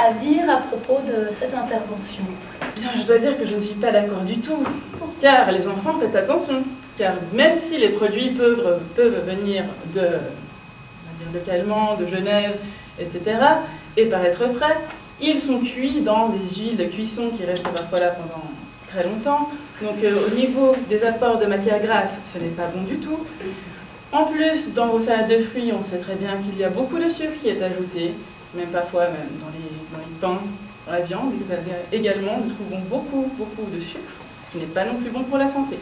à dire à propos de cette intervention je dois dire que je ne suis pas d'accord du tout. Car les enfants, faites attention. Car même si les produits peuvent, venir de, on localement, de Genève, etc., et paraître frais, ils sont cuits dans des huiles de cuisson qui restent parfois là pendant très longtemps. Donc euh, au niveau des apports de matière grasse, ce n'est pas bon du tout. En plus, dans vos salades de fruits, on sait très bien qu'il y a beaucoup de sucre qui est ajouté, même parfois même dans les, pains, dans la viande également, nous trouvons beaucoup, beaucoup de sucre, ce qui n'est pas non plus bon pour la santé.